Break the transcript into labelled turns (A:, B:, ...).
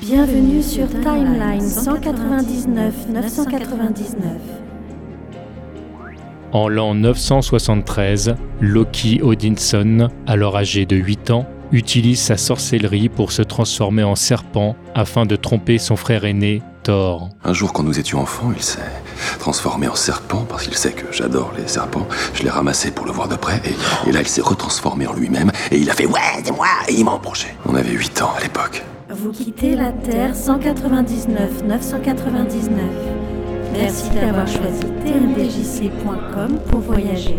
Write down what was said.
A: Bienvenue sur Timeline 199 999.
B: En l'an 973, Loki Odinson, alors âgé de 8 ans, utilise sa sorcellerie pour se transformer en serpent afin de tromper son frère aîné,
C: Un jour, quand nous étions enfants, il s'est transformé en serpent parce qu'il sait que j'adore les serpents. Je l'ai ramassé pour le voir de près et, et là, il s'est retransformé en lui-même et il a fait Ouais, c'est moi Et il m'a emproché. On avait 8 ans à l'époque.
A: Vous quittez la Terre 199 999. Merci d'avoir choisi tmdjc.com pour voyager.